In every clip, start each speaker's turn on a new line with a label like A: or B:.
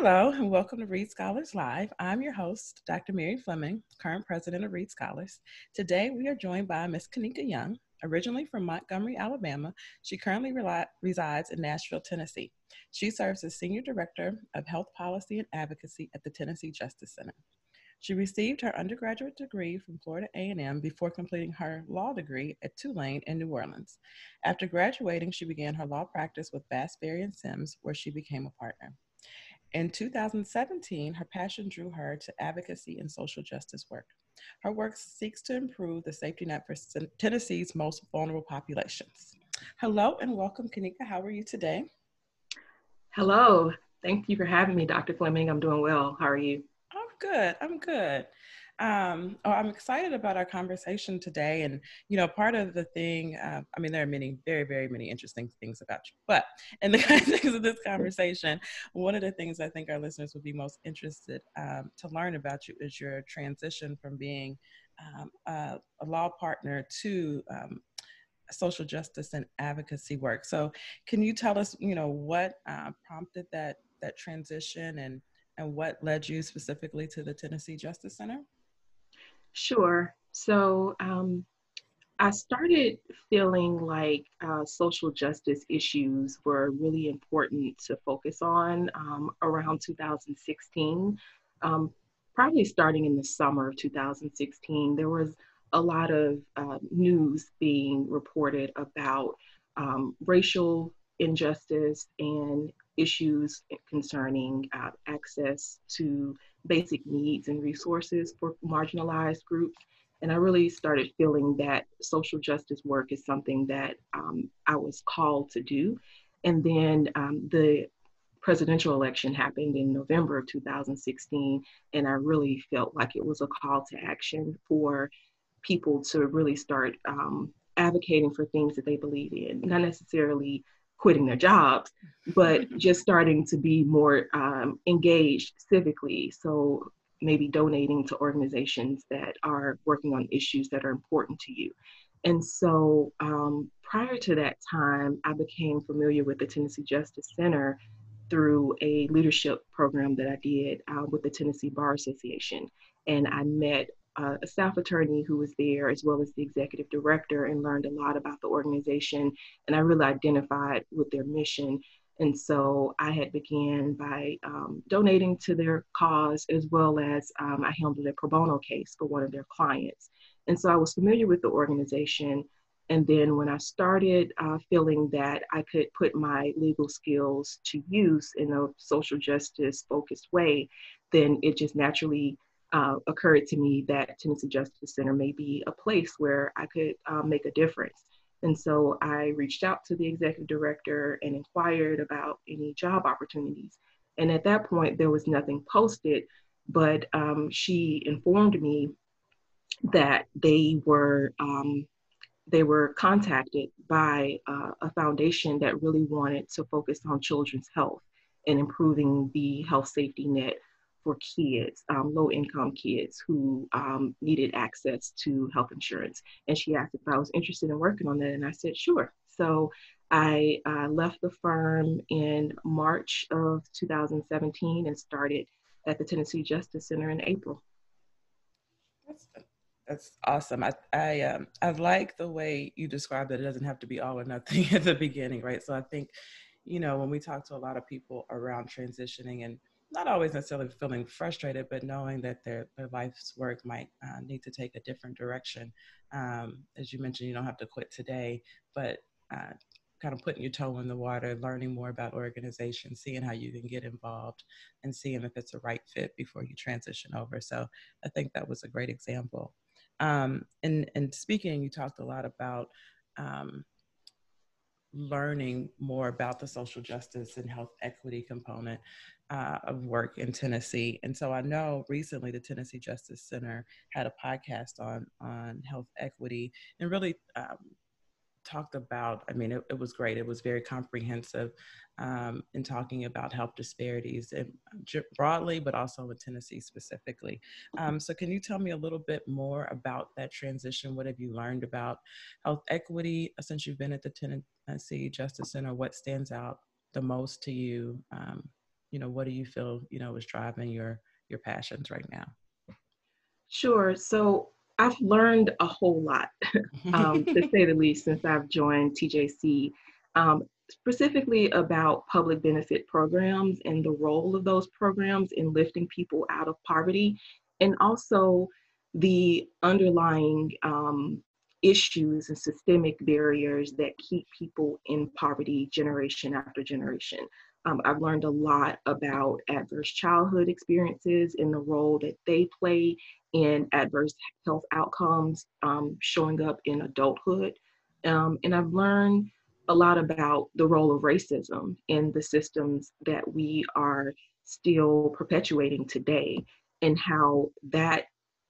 A: Hello, and welcome to Reed Scholars Live. I'm your host, Dr. Mary Fleming, current president of Reed Scholars. Today, we are joined by Ms. Kanika Young. Originally from Montgomery, Alabama, she currently resides in Nashville, Tennessee. She serves as Senior Director of Health Policy and Advocacy at the Tennessee Justice Center. She received her undergraduate degree from Florida A&M before completing her law degree at Tulane in New Orleans. After graduating, she began her law practice with Bass, Berry & Sims, where she became a partner. In 2017, her passion drew her to advocacy and social justice work. Her work seeks to improve the safety net for Tennessee's most vulnerable populations. Hello and welcome, Kanika. How are you today?
B: Hello. Thank you for having me, Dr. Fleming. I'm doing well. How are you?
A: I'm good. I'm good. Um, oh, I'm excited about our conversation today. And, you know, part of the thing, uh, I mean, there are many, very, very many interesting things about you. But in the context of this conversation, one of the things I think our listeners would be most interested um, to learn about you is your transition from being um, a, a, law partner to um, social justice and advocacy work. So, can you tell us, you know, what uh, prompted that that transition and and what led you specifically to the Tennessee Justice Center?
B: Sure. So um, I started feeling like uh, social justice issues were really important to focus on um, around 2016. Um, probably starting in the summer of 2016, there was a lot of uh, news being reported about um, racial injustice and issues concerning uh, access to basic needs and resources for marginalized groups. And I really started feeling that social justice work is something that um, I was called to do. And then um, the presidential election happened in November of 2016, and I really felt like it was a call to action for people to really start um, advocating for things that they believe in, not necessarily quitting their jobs, but just starting to be more um, engaged civically. So maybe donating to organizations that are working on issues that are important to you. And so um, prior to that time, I became familiar with the Tennessee Justice Center through a leadership program that I did uh, with the Tennessee Bar Association. And I met uh, a staff attorney who was there, as well as the executive director, and learned a lot about the organization. And I really identified with their mission. And so I had began by um, donating to their cause, as well as um, I handled a pro bono case for one of their clients. And so I was familiar with the organization. And then when I started uh, feeling that I could put my legal skills to use in a social justice focused way, then it just naturally uh, occurred to me that Tennessee Justice Center may be a place where I could uh, make a difference. And so I reached out to the executive director and inquired about any job opportunities. And at that point, there was nothing posted, but um, she informed me that they were um, they were contacted by uh, a foundation that really wanted to focus on children's health and improving the health safety net for kids, um, low income kids who um, needed access to health insurance. And she asked if I was interested in working on that, and I said, sure. So I uh, left the firm in March of 2017 and started at the Tennessee Justice Center in April.
A: That's, that's awesome. I I, um, I like the way you described it. It doesn't have to be all or nothing at the beginning, right? So I think, you know, when we talk to a lot of people around transitioning and not always necessarily feeling frustrated, but knowing that their, their life's work might uh, need to take a different direction. Um, as you mentioned, you don't have to quit today, but uh, kind of putting your toe in the water, learning more about organizations, seeing how you can get involved, and seeing if it's a right fit before you transition over. So I think that was a great example. Um, and, and speaking, you talked a lot about um, learning more about the social justice and health equity component uh, of work in Tennessee. And so I know recently the Tennessee Justice Center had a podcast on on health equity and really um, talked about. I mean, it, it, was great. It was very comprehensive um, in talking about health disparities and broadly, but also in Tennessee specifically. Um, so, can you tell me a little bit more about that transition? What have you learned about health equity since you've been at the Tennessee Justice Center? What stands out the most to you? Um, you know, what do you feel, you know, is driving your your passions right now?
B: Sure. So I've learned a whole lot, um, to say the least, since I've joined TJC, um, specifically about public benefit programs and the role of those programs in lifting people out of poverty, and also the underlying um, issues and systemic barriers that keep people in poverty generation after generation. Um, I've learned a lot about adverse childhood experiences and the role that they play in adverse health outcomes um, showing up in adulthood. Um, and I've learned a lot about the role of racism in the systems that we are still perpetuating today and how that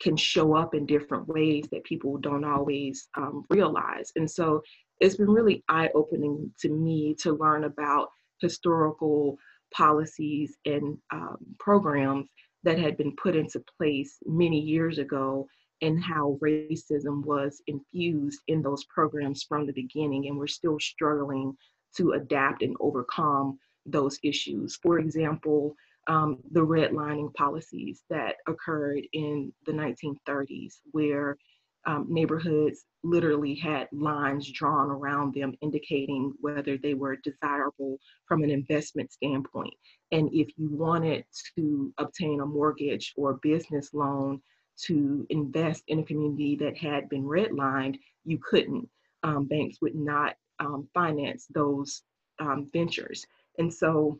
B: can show up in different ways that people don't always um, realize. And so it's been really eye opening to me to learn about historical policies and um, programs that had been put into place many years ago and how racism was infused in those programs from the beginning. And we're still struggling to adapt and overcome those issues. For example, um, the redlining policies that occurred in the 1930s, where um, neighborhoods literally had lines drawn around them indicating whether they were desirable from an investment standpoint. And if you wanted to obtain a mortgage or business loan to invest in a community that had been redlined, you couldn't. Um, banks would not um, finance those um, ventures. And so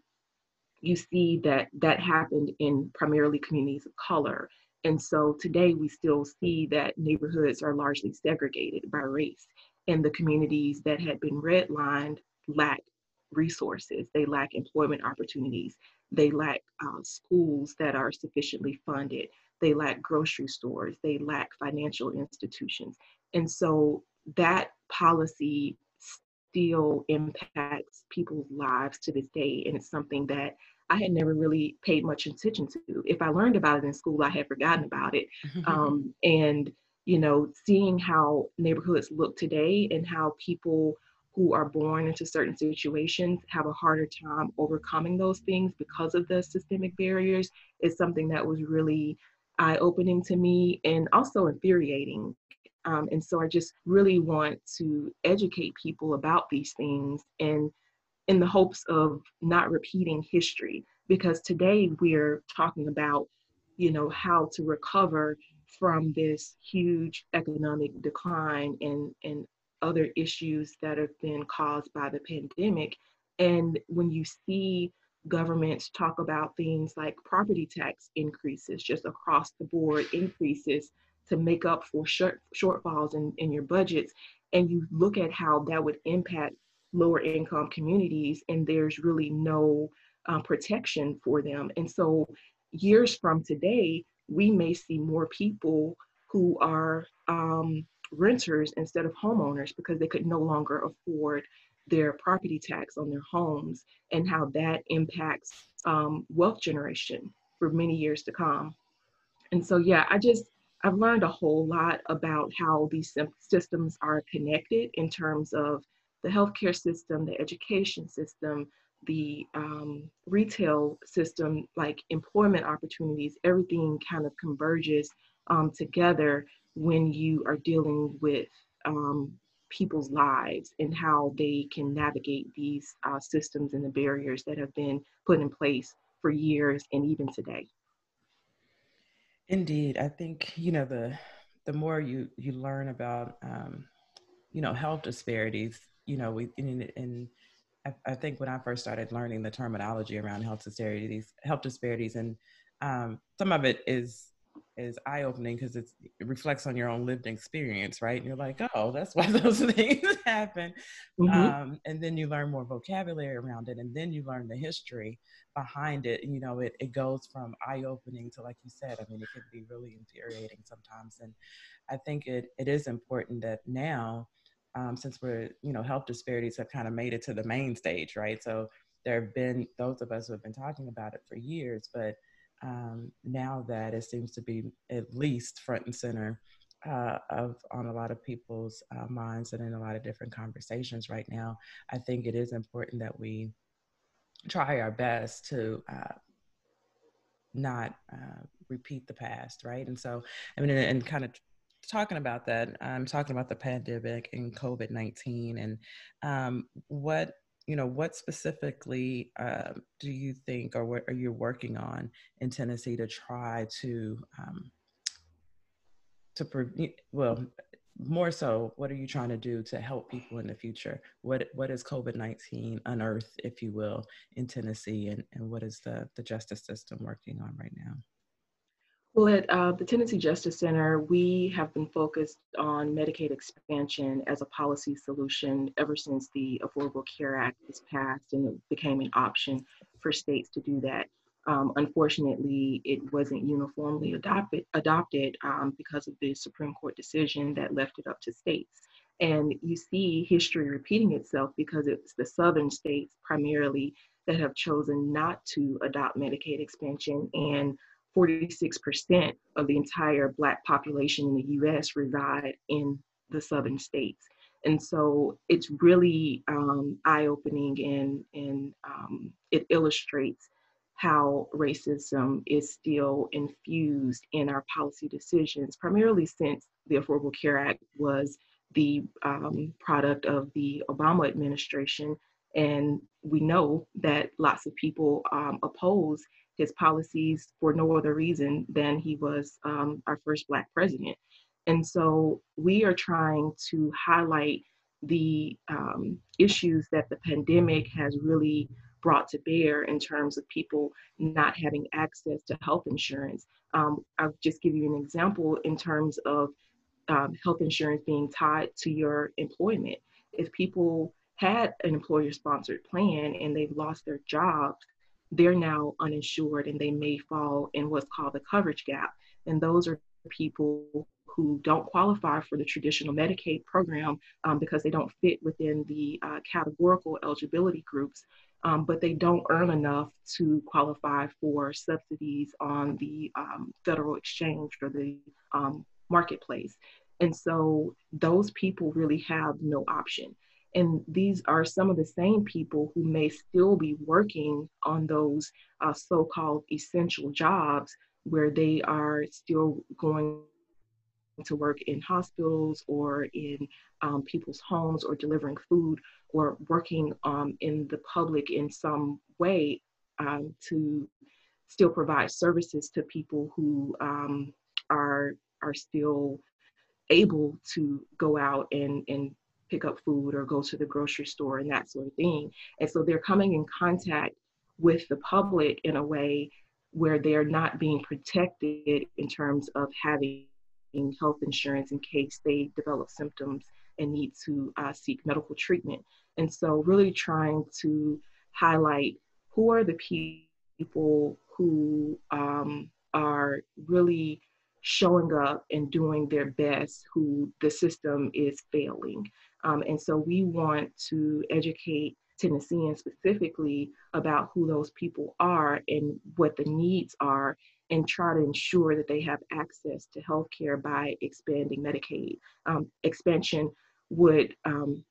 B: you see that that happened in primarily communities of color. And so today we still see that neighborhoods are largely segregated by race. And the communities that had been redlined lack resources, they lack employment opportunities, they lack uh, schools that are sufficiently funded, they lack grocery stores, they lack financial institutions. And so that policy still impacts people's lives to this day. And it's something that I had never really paid much attention to. If I learned about it in school, I had forgotten about it. Um, and, you know, seeing how neighborhoods look today and how people who are born into certain situations have a harder time overcoming those things because of the systemic barriers is something that was really eye opening to me and also infuriating. Um, and so I just really want to educate people about these things and in the hopes of not repeating history because today we're talking about you know how to recover from this huge economic decline and and other issues that have been caused by the pandemic. And when you see governments talk about things like property tax increases just across the board increases to make up for short, shortfalls in, in your budgets and you look at how that would impact lower income communities and there's really no um, protection for them. And so, years from today, we may see more people who are um, renters instead of homeowners because they could no longer afford their property tax on their homes and how that impacts um, wealth generation for many years to come. And so, yeah, I just, I've learned a whole lot about how these systems are connected in terms of the healthcare system, the education system, the um, retail system, like employment opportunities, everything kind of converges um, together when you are dealing with um, people's lives and how they can navigate these uh, systems and the barriers that have been put in place for years and even today.
A: Indeed, I think you know the the more you you learn about um, you know health disparities, you know, we in, in I, I, think when I first started learning the terminology around health disparities, health disparities, and um, some of it is is eye opening because it reflects on your own lived experience, right? And you're like, oh, that's why those things happen. Mm-hmm. Um, and then you learn more vocabulary around it, and then you learn the history behind it. And, you know, it, it goes from eye opening to, like you said, I mean, it can be really infuriating sometimes. And I think it, it is important that now um, since we're, you know, health disparities have kind of made it to the main stage, right? So there have been those of us who have been talking about it for years, but um, now that it seems to be at least front and center uh, of on a lot of people's uh, minds and in a lot of different conversations right now, I think it is important that we try our best to uh, not uh, repeat the past, right? And so, I mean, and, and kind of talking about that, I'm talking about the pandemic and COVID 19 and um, what you know what specifically uh, do you think or what are you working on in tennessee to try to um, to pre- well more so what are you trying to do to help people in the future? What what is covid-19 unearthed if you will in tennessee and, and what is the the justice system working on right now
B: well, at uh, the Tennessee Justice Center, we have been focused on Medicaid expansion as a policy solution ever since the Affordable Care Act was passed and it became an option for states to do that. Um, unfortunately, it wasn't uniformly adopted, adopted um, because of the Supreme Court decision that left it up to states. And you see history repeating itself because it's the southern states primarily that have chosen not to adopt Medicaid expansion and 46% of the entire Black population in the US reside in the southern states. And so it's really um, eye opening and, and um, it illustrates how racism is still infused in our policy decisions, primarily since the Affordable Care Act was the um, product of the Obama administration. And we know that lots of people um, oppose his policies for no other reason than he was um, our first Black president. And so we are trying to highlight the um, issues that the pandemic has really brought to bear in terms of people not having access to health insurance. Um, I'll just give you an example in terms of um, health insurance being tied to your employment. If people had an employer sponsored plan and they've lost their jobs, they're now uninsured and they may fall in what's called the coverage gap. And those are people who don't qualify for the traditional Medicaid program um, because they don't fit within the uh, categorical eligibility groups, um, but they don't earn enough to qualify for subsidies on the um, federal exchange or the um, marketplace. And so those people really have no option. And these are some of the same people who may still be working on those uh, so called essential jobs where they are still going to work in hospitals or in um, people's homes or delivering food or working um, in the public in some way um, to still provide services to people who um, are are still able to go out and, and pick up food or go to the grocery store and that sort of thing. And so they're coming in contact with the public in a way where they're not being protected in terms of having health insurance in case they develop symptoms and need to uh, seek medical treatment. And so, really trying to highlight who are the people who um, are really showing up and doing their best, who the system is failing. Um, and so we want to educate Tennesseans specifically about who those people are and what the needs are and try to ensure that they have access to health care by expanding Medicaid. Um, expansion would um,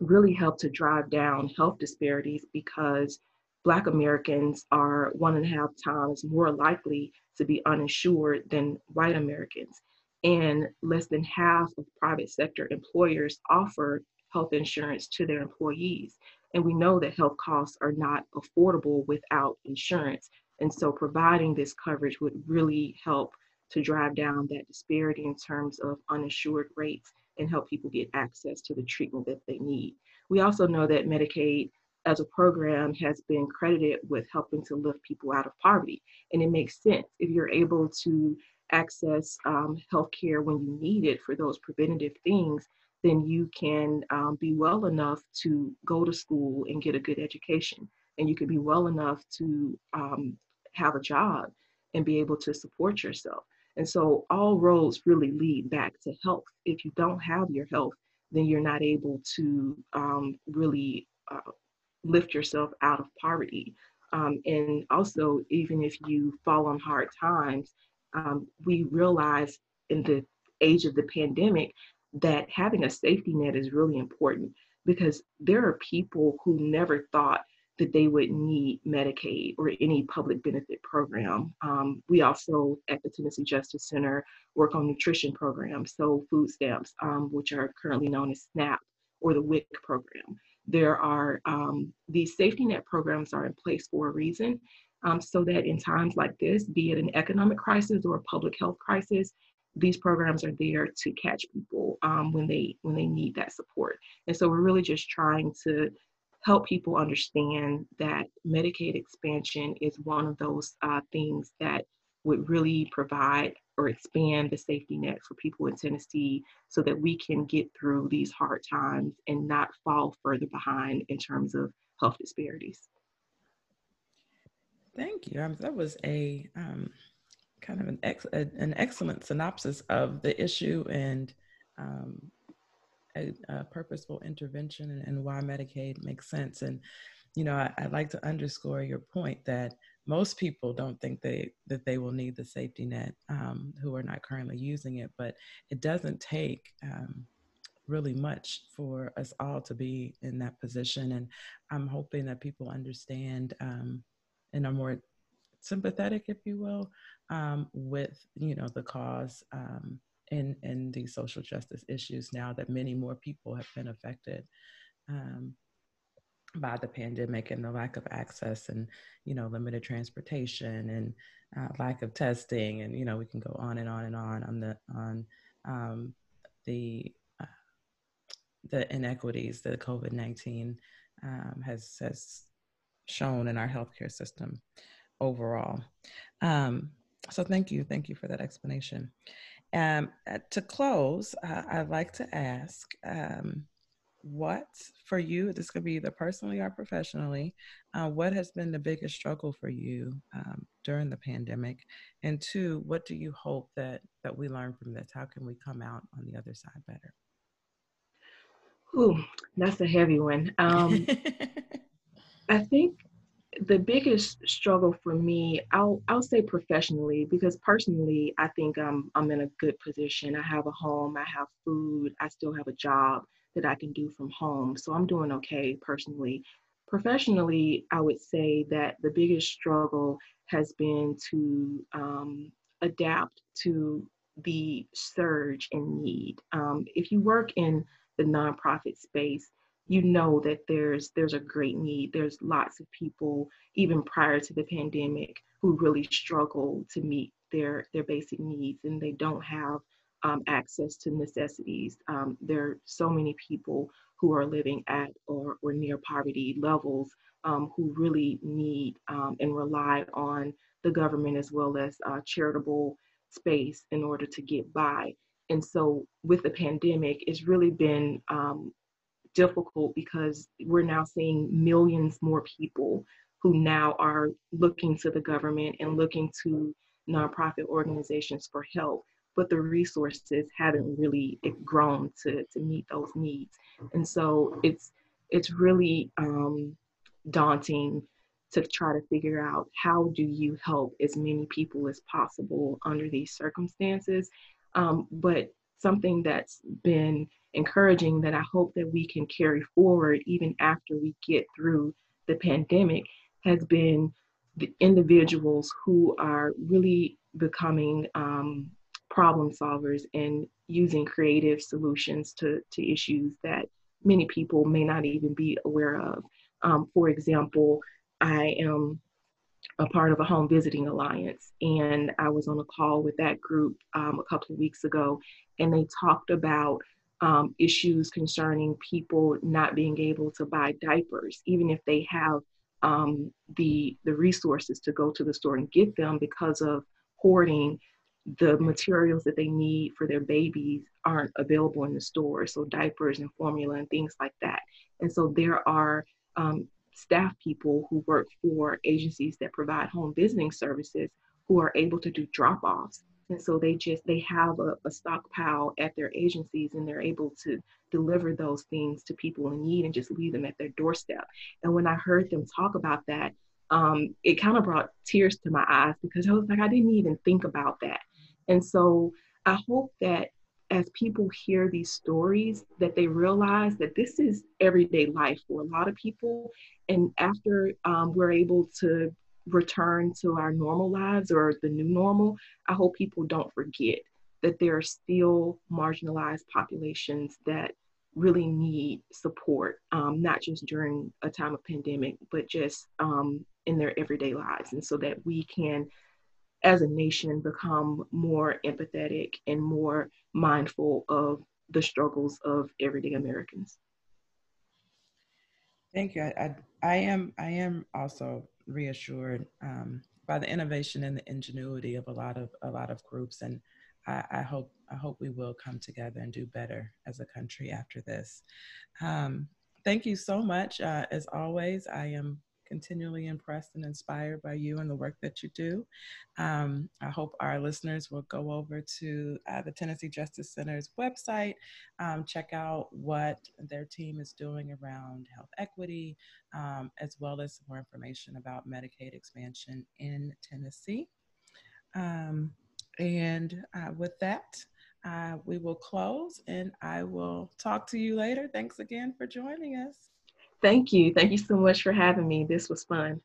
B: really help to drive down health disparities because Black Americans are one and a half times more likely to be uninsured than white Americans and less than half of private sector employers offer health insurance to their employees. And we know that health costs are not affordable without insurance. And so providing this coverage would really help to drive down that disparity in terms of uninsured rates and help people get access to the treatment that they need. We also know that Medicaid as a program has been credited with helping to lift people out of poverty. And it makes sense if you're able to access um, healthcare when you need it for those preventative things, then you can um, be well enough to go to school and get a good education. And you can be well enough to um, have a job and be able to support yourself. And so all roads really lead back to health. If you don't have your health, then you're not able to um, really uh, lift yourself out of poverty. Um, and also, even if you fall on hard times, um, we realize in the age of the pandemic that having a safety net is really important because there are people who never thought that they would need Medicaid or any public benefit program. Um, we also at the Tennessee Justice Center work on nutrition programs, so food stamps, um, which are currently known as SNAP or the WIC program. There are um, these safety net programs are in place for a reason, um, so that in times like this, be it an economic crisis or a public health crisis, these programs are there to catch people um, when they when they need that support. And so we're really just trying to help people understand that Medicaid expansion is one of those uh, things that would really provide or expand the safety net for people in Tennessee so that we can get through these hard times and not fall further behind in terms of health disparities.
A: Thank you. Um, that was a um, kind of an, ex- a, an excellent synopsis of the issue and um, a, a, purposeful intervention and, and, why Medicaid makes sense. And, you know, I, would like to underscore your point that most people don't think they that they will need the safety net um, who are not currently using it, but it doesn't take um, really much for us all to be in that position. And I'm hoping that people understand um, and are more sympathetic, if you will, um, with you know the cause um, in in these social justice issues now that many more people have been affected um, by the pandemic and the lack of access and you know limited transportation and uh, lack of testing. And you know we can go on and on and on on the on um, the uh, the inequities that COVID nineteen um, has has shown in our healthcare system overall. Um, so thank you, thank you for that explanation. Um, uh, to close, uh, I'd like to ask um, what for you, this could be either personally or professionally, uh, what has been the biggest struggle for you um, during the pandemic? And two, what do you hope that, that we learn from this? How can we come out on the other side better?
B: Ooh, that's a heavy one. I think the biggest struggle for me, I'll I'll say professionally because personally I think I'm I'm in a good position. I have a home, I have food, I still have a job that I can do from home. So I'm doing okay personally. Professionally, I would say that the biggest struggle has been to um, adapt to the surge in need. Um, if you work in the nonprofit space, you know that there's there's a great need. There's lots of people even prior to the pandemic who really struggle to meet their their basic needs and they don't have um, access to necessities. Um, there are so many people who are living at or, or near poverty levels um, who really need um, and rely on the government as well as uh, charitable space in order to get by. And so with the pandemic it's really been um, difficult because we're now seeing millions more people who now are looking to the government and looking to nonprofit organizations for help but the resources haven't really grown to, to meet those needs. And so it's it's really um, daunting to try to figure out how do you help as many people as possible under these circumstances. Um, but something that's been encouraging that I hope that we can carry forward even after we get through the pandemic has been the individuals who are really becoming um, problem solvers and using creative solutions to, to issues that many people may not even be aware of. Um, for example, I am a part of a home visiting alliance, and I was on a call with that group um, a couple of weeks ago, and they talked about um, issues concerning people not being able to buy diapers, even if they have um, the the resources to go to the store and get them because of hoarding. The materials that they need for their babies aren't available in the store, so diapers and formula and things like that. And so there are um, staff people who work for agencies that provide home visiting services who are able to do drop offs and so they just they have a, a stockpile at their agencies and they're able to deliver those things to people in need and just leave them at their doorstep. And when i heard them talk about that um, it kind of brought tears to my eyes because i was like i didn't even think about that. And so i hope that as people hear these stories that they realize that this is everyday life for a lot of people. And after um, we're able to return to our normal lives or the new normal i hope people don't forget that there are still marginalized populations that really need support, um, not just during a time of pandemic, but just um, in their everyday lives. And so that we can, as a nation, become more empathetic and more mindful of the struggles of everyday Americans.
A: Thank you. I, I, I am I am also reassured um, by the innovation and the ingenuity of a lot of a lot of groups and I, I, hope I hope we will come together and do better as a country after this. Um, thank you so much. Uh, as always, I am continually impressed and inspired by you and the work that you do. Um, I hope our listeners will go over to uh, the Tennessee Justice Center's website, um, check out what their team is doing around health equity, um, as well as more information about Medicaid expansion in Tennessee. Um, and uh, with that, uh, we will close and I will talk to you later. Thanks again for joining us.
B: Thank you. Thank you so much for having me. This was fun.